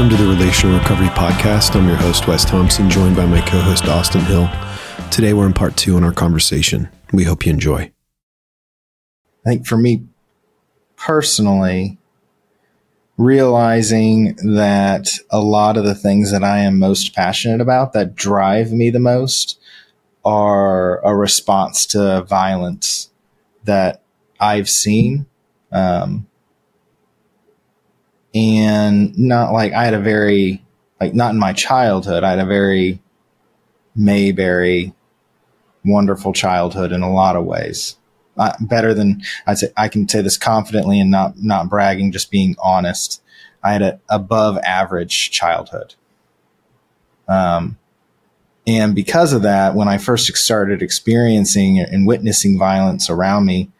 Welcome to the Relational Recovery Podcast. I'm your host, Wes Thompson, joined by my co host, Austin Hill. Today, we're in part two in our conversation. We hope you enjoy. I think for me personally, realizing that a lot of the things that I am most passionate about that drive me the most are a response to violence that I've seen. Um, and not like I had a very, like, not in my childhood, I had a very Mayberry, wonderful childhood in a lot of ways. Uh, better than I'd say I can say this confidently and not not bragging, just being honest. I had an above average childhood. Um, and because of that, when I first started experiencing and witnessing violence around me,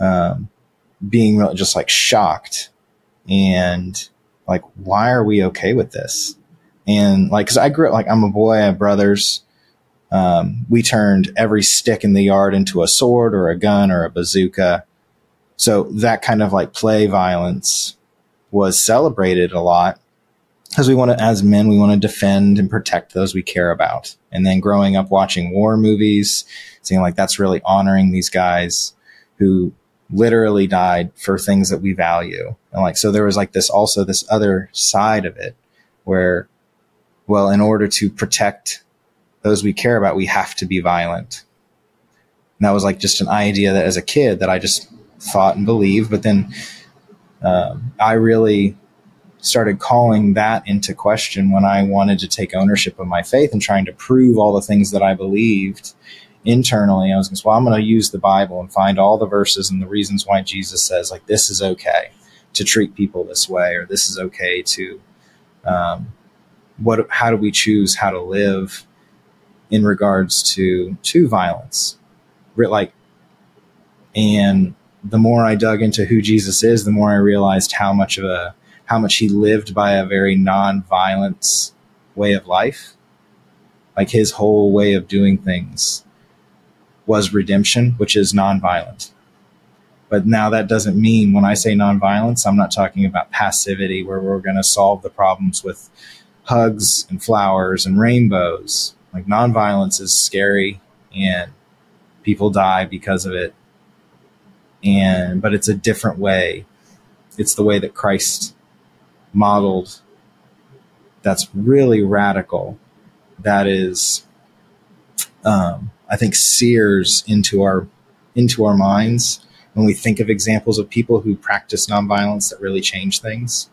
um, being just like shocked and like, why are we okay with this? And like, cause I grew up like I'm a boy, I have brothers. Um, we turned every stick in the yard into a sword or a gun or a bazooka. So that kind of like play violence was celebrated a lot because we want to, as men, we want to defend and protect those we care about. And then growing up watching war movies, seeing like that's really honoring these guys who literally died for things that we value. And like, so there was like this also this other side of it where, well, in order to protect those we care about, we have to be violent. And that was like just an idea that as a kid that I just thought and believed. But then um, I really started calling that into question when I wanted to take ownership of my faith and trying to prove all the things that I believed internally. I was going to, say well, I'm going to use the Bible and find all the verses and the reasons why Jesus says, like, this is okay to treat people this way, or this is okay to, um, what, how do we choose how to live in regards to to violence like and the more i dug into who jesus is the more i realized how much of a how much he lived by a very non-violence way of life like his whole way of doing things was redemption which is non-violent but now that doesn't mean when i say non-violence i'm not talking about passivity where we're going to solve the problems with hugs and flowers and rainbows like nonviolence is scary and people die because of it. And, but it's a different way. It's the way that Christ modeled that's really radical. That is, um, I think sears into our, into our minds when we think of examples of people who practice nonviolence that really change things.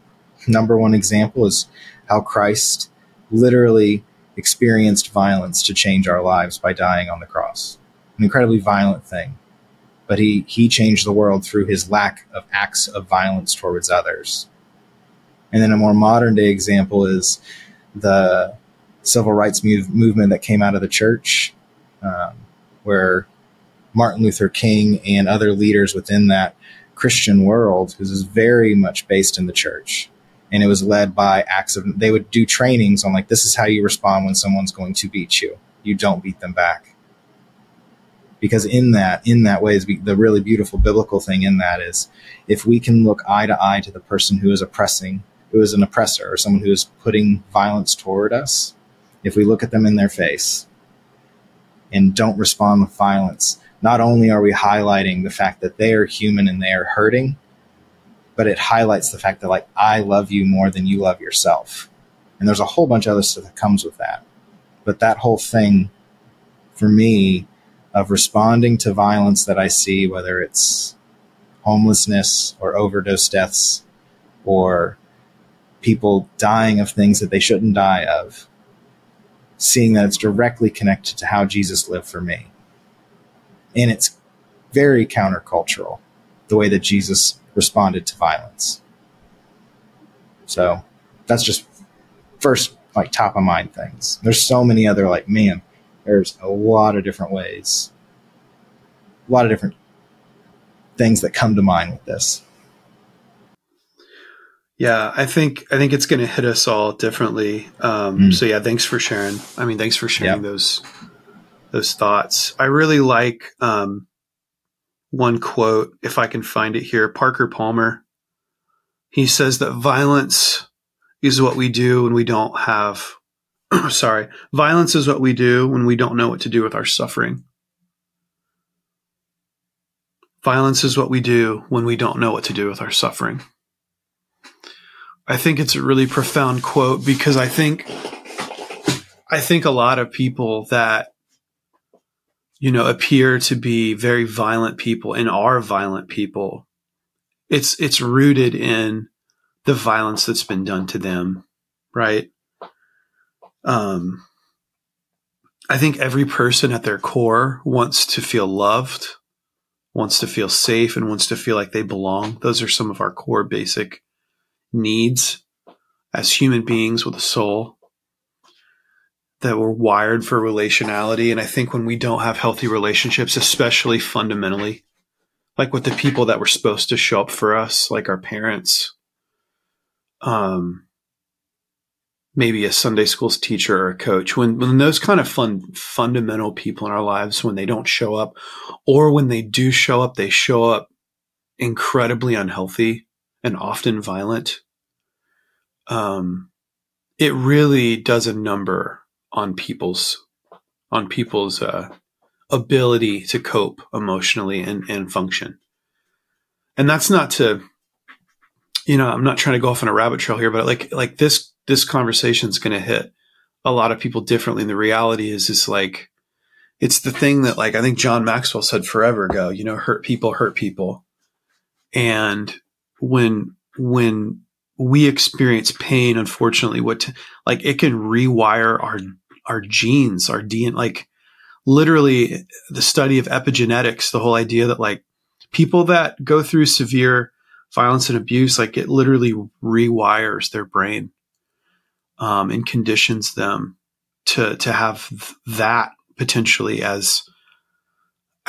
Number one example is how Christ literally experienced violence to change our lives by dying on the cross. An incredibly violent thing. But he, he changed the world through his lack of acts of violence towards others. And then a more modern day example is the civil rights move, movement that came out of the church, um, where Martin Luther King and other leaders within that Christian world, is very much based in the church, and it was led by acts of they would do trainings on like this is how you respond when someone's going to beat you. You don't beat them back. Because in that in that way is the really beautiful biblical thing in that is if we can look eye to eye to the person who is oppressing who is an oppressor or someone who is putting violence toward us if we look at them in their face and don't respond with violence not only are we highlighting the fact that they are human and they are hurting but it highlights the fact that like I love you more than you love yourself. And there's a whole bunch of other stuff that comes with that. But that whole thing for me of responding to violence that I see, whether it's homelessness or overdose deaths or people dying of things that they shouldn't die of, seeing that it's directly connected to how Jesus lived for me. And it's very countercultural, the way that Jesus responded to violence. So that's just first like top of mind things. There's so many other like man, there's a lot of different ways. A lot of different things that come to mind with this. Yeah, I think I think it's going to hit us all differently. Um, mm. So yeah, thanks for sharing. I mean, thanks for sharing those those thoughts. I really like um, one quote, if I can find it here. Parker Palmer. He says that violence is what we do when we don't have, sorry, violence is what we do when we don't know what to do with our suffering. Violence is what we do when we don't know what to do with our suffering. I think it's a really profound quote because I think I think a lot of people that you know appear to be very violent people and are violent people it's it's rooted in the violence that's been done to them, right? Um I think every person at their core wants to feel loved, wants to feel safe and wants to feel like they belong. Those are some of our core basic needs as human beings with a soul that we're wired for relationality. And I think when we don't have healthy relationships, especially fundamentally, like with the people that were supposed to show up for us, like our parents, um, maybe a Sunday school's teacher or a coach, when, when those kind of fun, fundamental people in our lives, when they don't show up, or when they do show up, they show up incredibly unhealthy and often violent um, it really does a number on people's on people's uh, ability to cope emotionally and, and function. And that's not to, you know, I'm not trying to go off on a rabbit trail here, but like like this this conversation is going to hit a lot of people differently. And the reality is, is like it's the thing that like I think John Maxwell said forever ago. You know, hurt people hurt people, and when when we experience pain, unfortunately, what like it can rewire our our genes, our DNA, like literally the study of epigenetics, the whole idea that like people that go through severe violence and abuse, like it literally rewires their brain um, and conditions them to to have that potentially as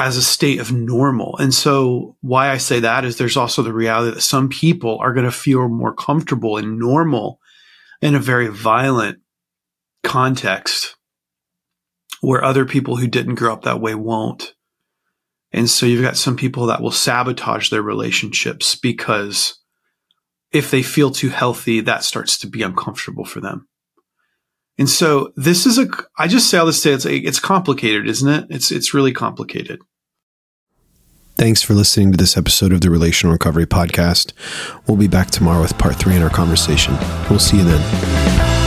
as a state of normal. And so why I say that is there's also the reality that some people are going to feel more comfortable and normal in a very violent context where other people who didn't grow up that way won't. And so you've got some people that will sabotage their relationships because if they feel too healthy, that starts to be uncomfortable for them. And so this is a, I just say all this to say it's, it's complicated, isn't it? It's, it's really complicated. Thanks for listening to this episode of the Relational Recovery Podcast. We'll be back tomorrow with part three in our conversation. We'll see you then.